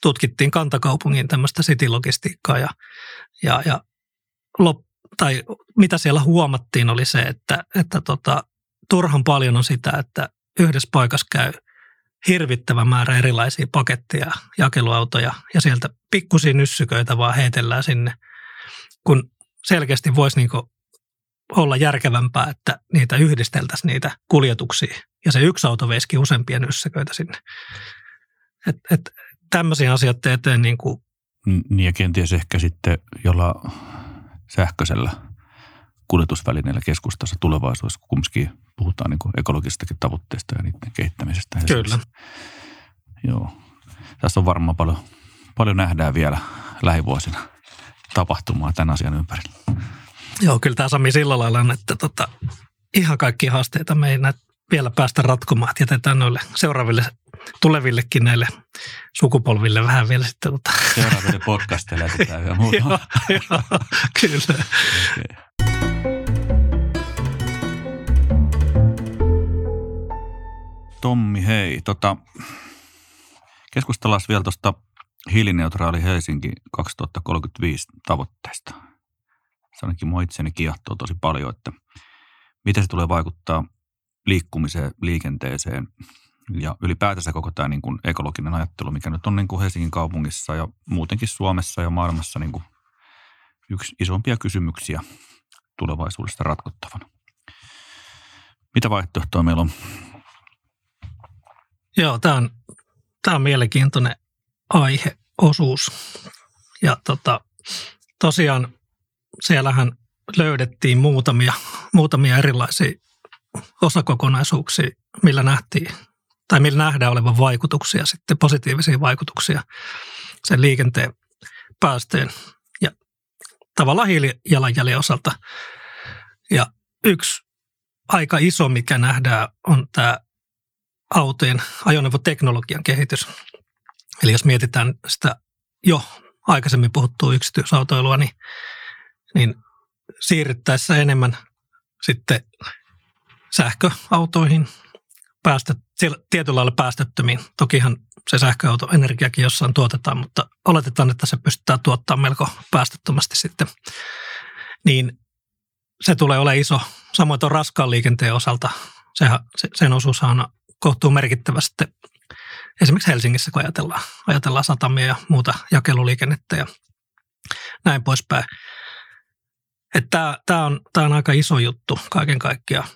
tutkittiin kantakaupungin tämmöistä city-logistiikkaa ja, ja, ja lop, tai mitä siellä huomattiin oli se, että, että tota, turhan paljon on sitä, että yhdessä paikassa käy hirvittävä määrä erilaisia paketteja, jakeluautoja ja sieltä pikkusia nyssyköitä vaan heitellään sinne, kun selkeästi voisi niinku olla järkevämpää, että niitä yhdisteltäisiin niitä kuljetuksia ja se yksi auto veisikin useampia nyssäköitä sinne. Et, et, tämmöisiä asioita eteen niin kuin niin ja kenties ehkä sitten jolla sähköisellä kuljetusvälineellä keskustassa tulevaisuudessa, kun kumminkin puhutaan niin kuin ekologisestakin tavoitteista ja niiden kehittämisestä. Kyllä. Joo. tässä on varmaan paljon, paljon nähdään vielä lähivuosina tapahtumaa tämän asian ympärillä. Joo, kyllä tämä Sami sillä lailla on, että tota, ihan kaikki haasteita me ei näitä vielä päästä ratkomaan. Että jätetään noille seuraaville tulevillekin näille sukupolville vähän vielä sitten. Tota. Seuraaville podcasteille ja muuta. joo, joo, kyllä. Okay. Tommi, hei. Tota, keskustellaan vielä tuosta hiilineutraali Helsinki 2035 tavoitteesta. Se ainakin mua itseni kiehtoo tosi paljon, että miten se tulee vaikuttaa liikkumiseen, liikenteeseen ja ylipäätänsä koko tämä niin kuin ekologinen ajattelu, mikä nyt on niin kuin Helsingin kaupungissa ja muutenkin Suomessa ja maailmassa niin kuin yksi isompia kysymyksiä tulevaisuudesta ratkottavana. Mitä vaihtoehtoja meillä on Joo, tämä on, tämä on mielenkiintoinen aiheosuus. Ja tota, tosiaan siellähän löydettiin muutamia, muutamia erilaisia osakokonaisuuksia, millä nähtiin tai millä nähdään olevan vaikutuksia sitten, positiivisia vaikutuksia sen liikenteen päästöjen ja tavallaan hiilijalanjäljen osalta. Ja yksi aika iso, mikä nähdään, on tämä autojen ajoneuvoteknologian kehitys. Eli jos mietitään sitä jo aikaisemmin puhuttua yksityisautoilua, niin, niin siirryttäessä enemmän sitten sähköautoihin, päästö, tietyllä lailla päästöttömiin. Tokihan se sähköautoenergiakin jossain tuotetaan, mutta oletetaan, että se pystytään tuottamaan melko päästöttömästi sitten. Niin se tulee olemaan iso. Samoin tuon raskaan liikenteen osalta, sehän, sen osuushan on kohtuu merkittävästi esimerkiksi Helsingissä, kun ajatellaan, ajatellaan satamia ja muuta jakeluliikennettä ja näin poispäin. Tämä on, tämä on aika iso juttu kaiken kaikkiaan.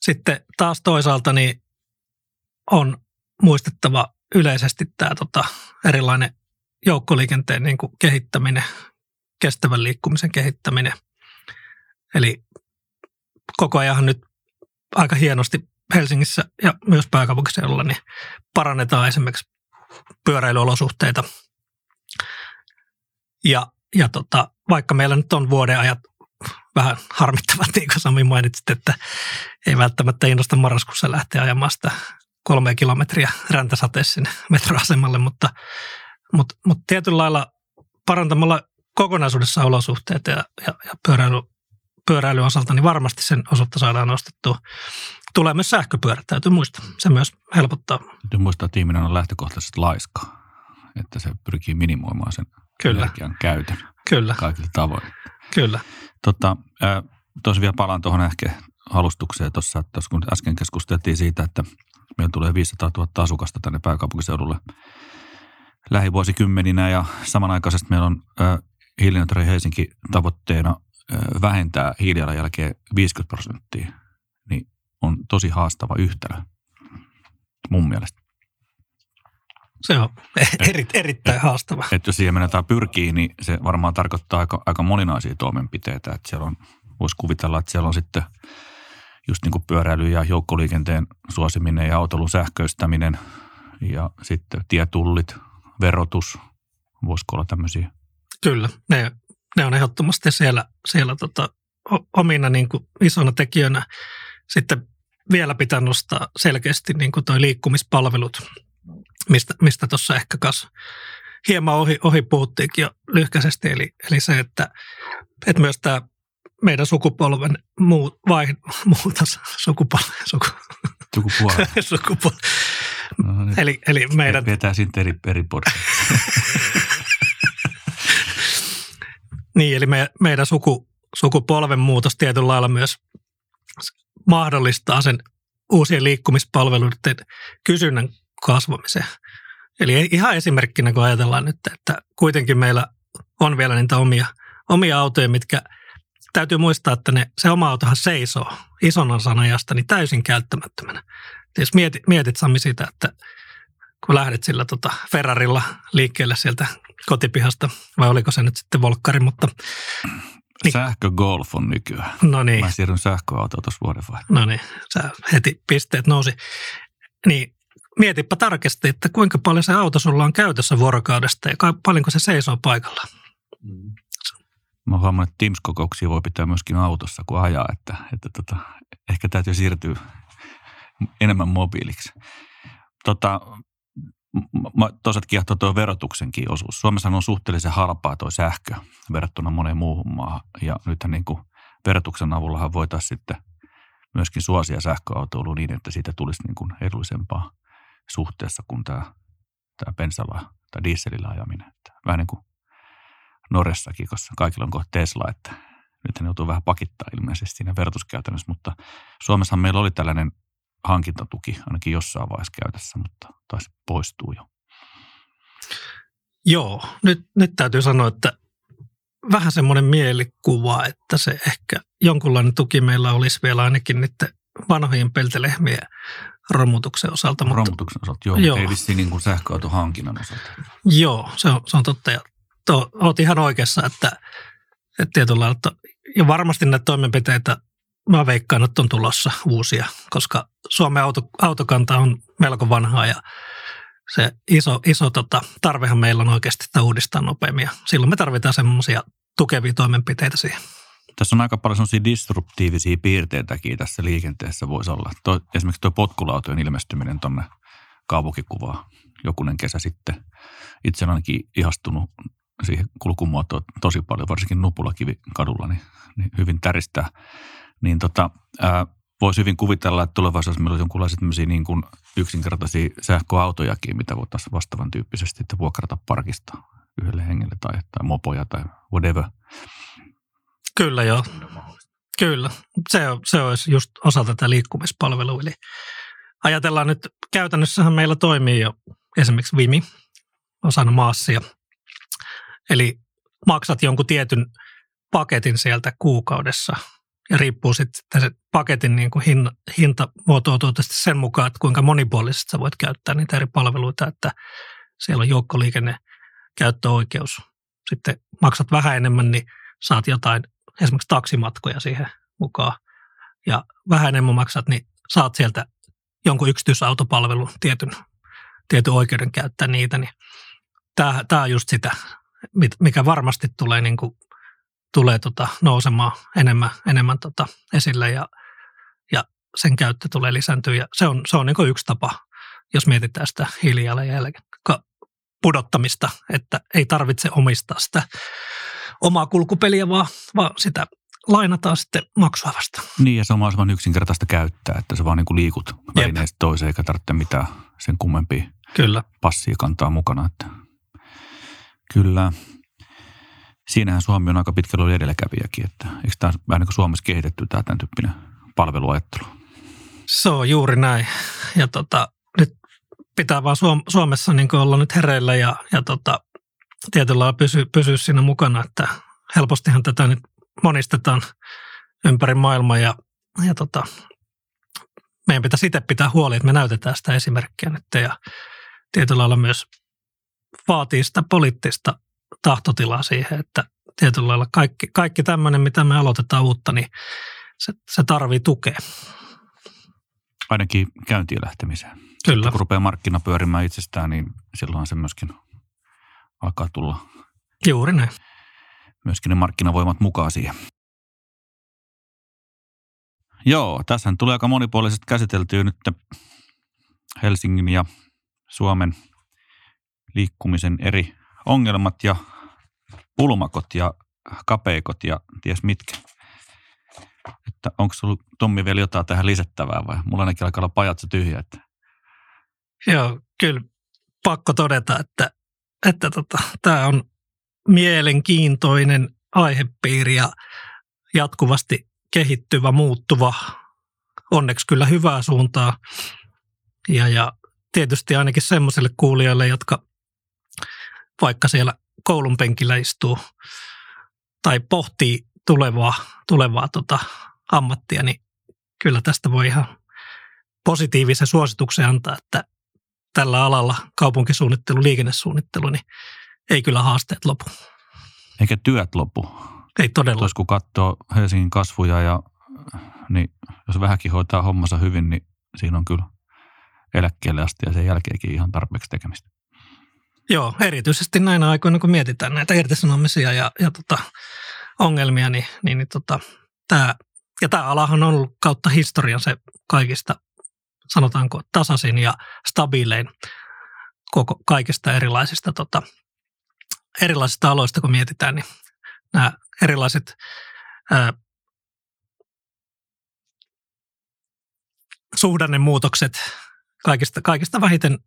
Sitten taas toisaalta niin on muistettava yleisesti tämä tota, erilainen joukkoliikenteen niin kuin kehittäminen, kestävän liikkumisen kehittäminen. Eli koko ajan nyt aika hienosti Helsingissä ja myös pääkaupunkiseudulla niin parannetaan esimerkiksi pyöräilyolosuhteita. Ja, ja tota, vaikka meillä nyt on vuoden ajat vähän harmittavat, niin kuin Sami mainitsit, että ei välttämättä innosta marraskuussa lähteä ajamaan sitä kolme kilometriä räntäsateessa sinne metroasemalle, mutta, mutta, mutta tietyllä lailla parantamalla kokonaisuudessa olosuhteet ja, ja, ja pyöräily, pyöräilyn osalta, niin varmasti sen osuutta saadaan nostettua Tulee myös sähköpyörät, täytyy muistaa. Se myös helpottaa. Täytyy muistaa, että ihminen on lähtökohtaisesti laiska, että se pyrkii minimoimaan sen Kyllä. energian käytön Kyllä. kaikilla tavoin. Kyllä. Tota, tosi vielä palaan tuohon ehkä alustukseen tuossa, että kun äsken keskusteltiin siitä, että meillä tulee 500 000 asukasta tänne pääkaupunkiseudulle lähivuosikymmeninä ja samanaikaisesti meillä on hiilineutraali Helsinki tavoitteena äh, vähentää hiilijalanjälkeen 50 prosenttia on tosi haastava yhtälö mun mielestä. Se on eri, erittäin et, haastava. Että jos siihen mennään pyrkii, niin se varmaan tarkoittaa aika, aika moninaisia toimenpiteitä. Että siellä on, voisi kuvitella, että siellä on sitten just niin kuin pyöräily ja joukkoliikenteen suosiminen ja autolun sähköistäminen ja sitten tietullit, verotus, voisiko olla tämmöisiä? Kyllä, ne, ne on ehdottomasti siellä, siellä tota, omina niin kuin isona tekijänä sitten vielä pitää nostaa selkeästi niin kuin toi liikkumispalvelut, mistä, mistä tuossa ehkä kas hieman ohi, ohi puhuttiinkin jo lyhkäisesti. Eli, eli se, että, että myös tämä meidän sukupolven muu, vai, muutos, sukupolven, suku, sukupuoli. sukupuoli. No, niin. eli, eli meidän... Vetää sitten eri, eri niin, eli me, meidän suku, sukupolven muutos tietyllä lailla myös mahdollistaa sen uusien liikkumispalveluiden kysynnän kasvamisen. Eli ihan esimerkkinä, kun ajatellaan nyt, että kuitenkin meillä on vielä niitä omia, omia autoja, mitkä täytyy muistaa, että ne, se oma autohan seisoo ison osan ajasta niin täysin käyttämättömänä. Jos mietit, mietit Sami sitä, että kun lähdet sillä tota Ferrarilla liikkeelle sieltä kotipihasta, vai oliko se nyt sitten Volkkari, mutta niin. Sähkögolf on nykyään. No niin. Mä siirryn sähköautoon tuossa vuodenvaihteen. No niin, sä heti pisteet nousi. Niin mietipä tarkasti, että kuinka paljon se auto sulla on käytössä vuorokaudesta ja paljonko se seisoo paikalla. Mä huomaan, että Teams-kokouksia voi pitää myöskin autossa, kun ajaa, että, että tota, ehkä täytyy siirtyä enemmän mobiiliksi. Tota, toisaalta kiehtoo tuo verotuksenkin osuus. Suomessa on suhteellisen halpaa tuo sähkö verrattuna moneen muuhun maahan. Ja nythän niin kuin verotuksen avullahan voitaisiin sitten myöskin suosia sähköautoilua niin, että siitä tulisi niin kuin edullisempaa suhteessa kuin tämä, tämä bensalla tai dieselillä ajaminen. Että vähän niin kuin Noressakin, koska kaikilla on kohta Tesla, että nyt ne joutuu vähän pakittaa ilmeisesti siinä verotuskäytännössä, mutta Suomessahan meillä oli tällainen hankintatuki ainakin jossain vaiheessa käytössä, mutta taisi poistuu jo. Joo, nyt, nyt täytyy sanoa, että vähän semmoinen mielikuva, että se ehkä jonkunlainen tuki meillä olisi vielä ainakin nyt vanhojen peltelehmien romutuksen osalta. Mutta, romutuksen osalta, joo, joo. ei vissiin niin kuin sähköautohankinnan osalta. Joo, se on, se on totta. Ja to, olet ihan oikeassa, että, että tietyllä lailla, että, ja varmasti näitä toimenpiteitä mä veikkaan, että on tulossa uusia, koska Suomen auto, autokanta on melko vanhaa ja se iso, iso tota, tarvehan meillä on oikeasti sitä uudistaa nopeammin ja silloin me tarvitaan semmoisia tukevia toimenpiteitä siihen. Tässä on aika paljon sellaisia disruptiivisia piirteitäkin tässä liikenteessä voisi olla. Toi, esimerkiksi tuo potkulautojen ilmestyminen tuonne kaupunkikuvaan jokunen kesä sitten. Itse olen ainakin ihastunut siihen kulkumuotoon tosi paljon, varsinkin Nupulakivi kadulla, niin, niin hyvin täristää niin tota, ää, voisi hyvin kuvitella, että tulevaisuudessa meillä olisi jonkinlaisia niin kuin yksinkertaisia sähköautojakin, mitä voitaisiin vastaavan tyyppisesti että vuokrata parkista yhdelle hengelle tai, tai mopoja tai whatever. Kyllä joo. Kyllä. Se, on, se olisi just osa tätä liikkumispalvelua. Eli ajatellaan nyt, käytännössähän meillä toimii jo esimerkiksi Vimi osana maassia. Eli maksat jonkun tietyn paketin sieltä kuukaudessa – ja riippuu sitten se paketin niin kuin hinta, hinta muotoutuu sen mukaan, että kuinka monipuolisesti sä voit käyttää niitä eri palveluita, että siellä on joukkoliikenne käyttöoikeus. Sitten maksat vähän enemmän, niin saat jotain, esimerkiksi taksimatkoja siihen mukaan. Ja vähän enemmän maksat, niin saat sieltä jonkun yksityisautopalvelun tietyn, tietyn oikeuden käyttää niitä. Niin tämä, tämä on just sitä, mikä varmasti tulee niin kuin tulee tota nousemaan enemmän, enemmän tota esille ja, ja sen käyttö tulee lisääntyä. Ja se on, se on niin yksi tapa, jos mietitään sitä hiilijalanjälkeen pudottamista, että ei tarvitse omistaa sitä omaa kulkupeliä, vaan, vaan sitä lainataan sitten maksua vasta. Niin, ja se on mahdollisimman yksinkertaista käyttää, että se vaan niin kuin liikut välineestä toiseen, eikä tarvitse mitään sen kummempia Kyllä. passia kantaa mukana. Että kyllä siinähän Suomi on aika pitkällä ollut edelläkävijäkin, että eikö tämä vähän niin kuin Suomessa kehitetty tämä tämän tyyppinen palveluajattelu? Se on juuri näin. Ja tota, nyt pitää vaan Suomessa niin olla nyt hereillä ja, ja tota, tietyllä lailla pysyä, pysyä siinä mukana, että helpostihan tätä nyt monistetaan ympäri maailmaa ja, ja tota, meidän pitäisi itse pitää huoli, että me näytetään sitä esimerkkiä nyt ja tietyllä lailla myös vaatii sitä poliittista tahtotilaa siihen, että tietyllä lailla kaikki, kaikki tämmöinen, mitä me aloitetaan uutta, niin se, se tarvii tukea. Ainakin käyntiin lähtemiseen. Kyllä. Sitten kun rupeaa markkina pyörimään itsestään, niin silloin se myöskin alkaa tulla. Juuri näin. Myöskin ne markkinavoimat mukaan siihen. Joo, tässä tulee aika monipuolisesti käsiteltyä nyt Helsingin ja Suomen liikkumisen eri ongelmat ja pulmakot ja kapeikot ja ties mitkä. Että onko sulla Tommi vielä jotain tähän lisättävää vai? Mulla ainakin alkaa olla pajatso tyhjä. Että... Joo, kyllä pakko todeta, että, että tota, tämä on mielenkiintoinen aihepiiri ja jatkuvasti kehittyvä, muuttuva, onneksi kyllä hyvää suuntaa. Ja, ja tietysti ainakin semmoisille kuulijoille, jotka vaikka siellä koulun penkillä istuu tai pohtii tulevaa, tulevaa tota ammattia, niin kyllä tästä voi ihan positiivisen suosituksen antaa, että tällä alalla kaupunkisuunnittelu, liikennesuunnittelu, niin ei kyllä haasteet lopu. Eikä työt lopu. Ei todella. Tuossa kun katsoo Helsingin kasvuja, ja, niin jos vähänkin hoitaa hommansa hyvin, niin siinä on kyllä eläkkeelle asti ja sen jälkeenkin ihan tarpeeksi tekemistä. Joo, erityisesti näinä aikoina, kun mietitään näitä irtisanomisia ja, ja tota, ongelmia, niin, niin, niin tota, tämä, ja tämä alahan on ollut kautta historian se kaikista, sanotaanko, tasaisin ja stabiilein koko, kaikista erilaisista, tota, erilaisista aloista, kun mietitään, niin nämä erilaiset ää, suhdannemuutokset, kaikista, kaikista vähiten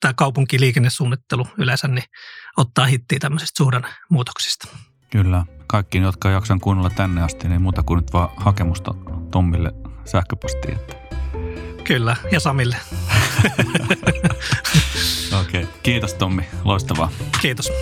tämä kaupunkiliikennesuunnittelu yleensä niin ottaa hittiä tämmöisistä suhdannemuutoksista. Kyllä. Kaikki, jotka jaksan kuunnella tänne asti, niin muuta kuin nyt vaan hakemusta Tommille sähköpostiin. Että. Kyllä, ja Samille. Okei. Okay. Kiitos Tommi. Loistavaa. Kiitos.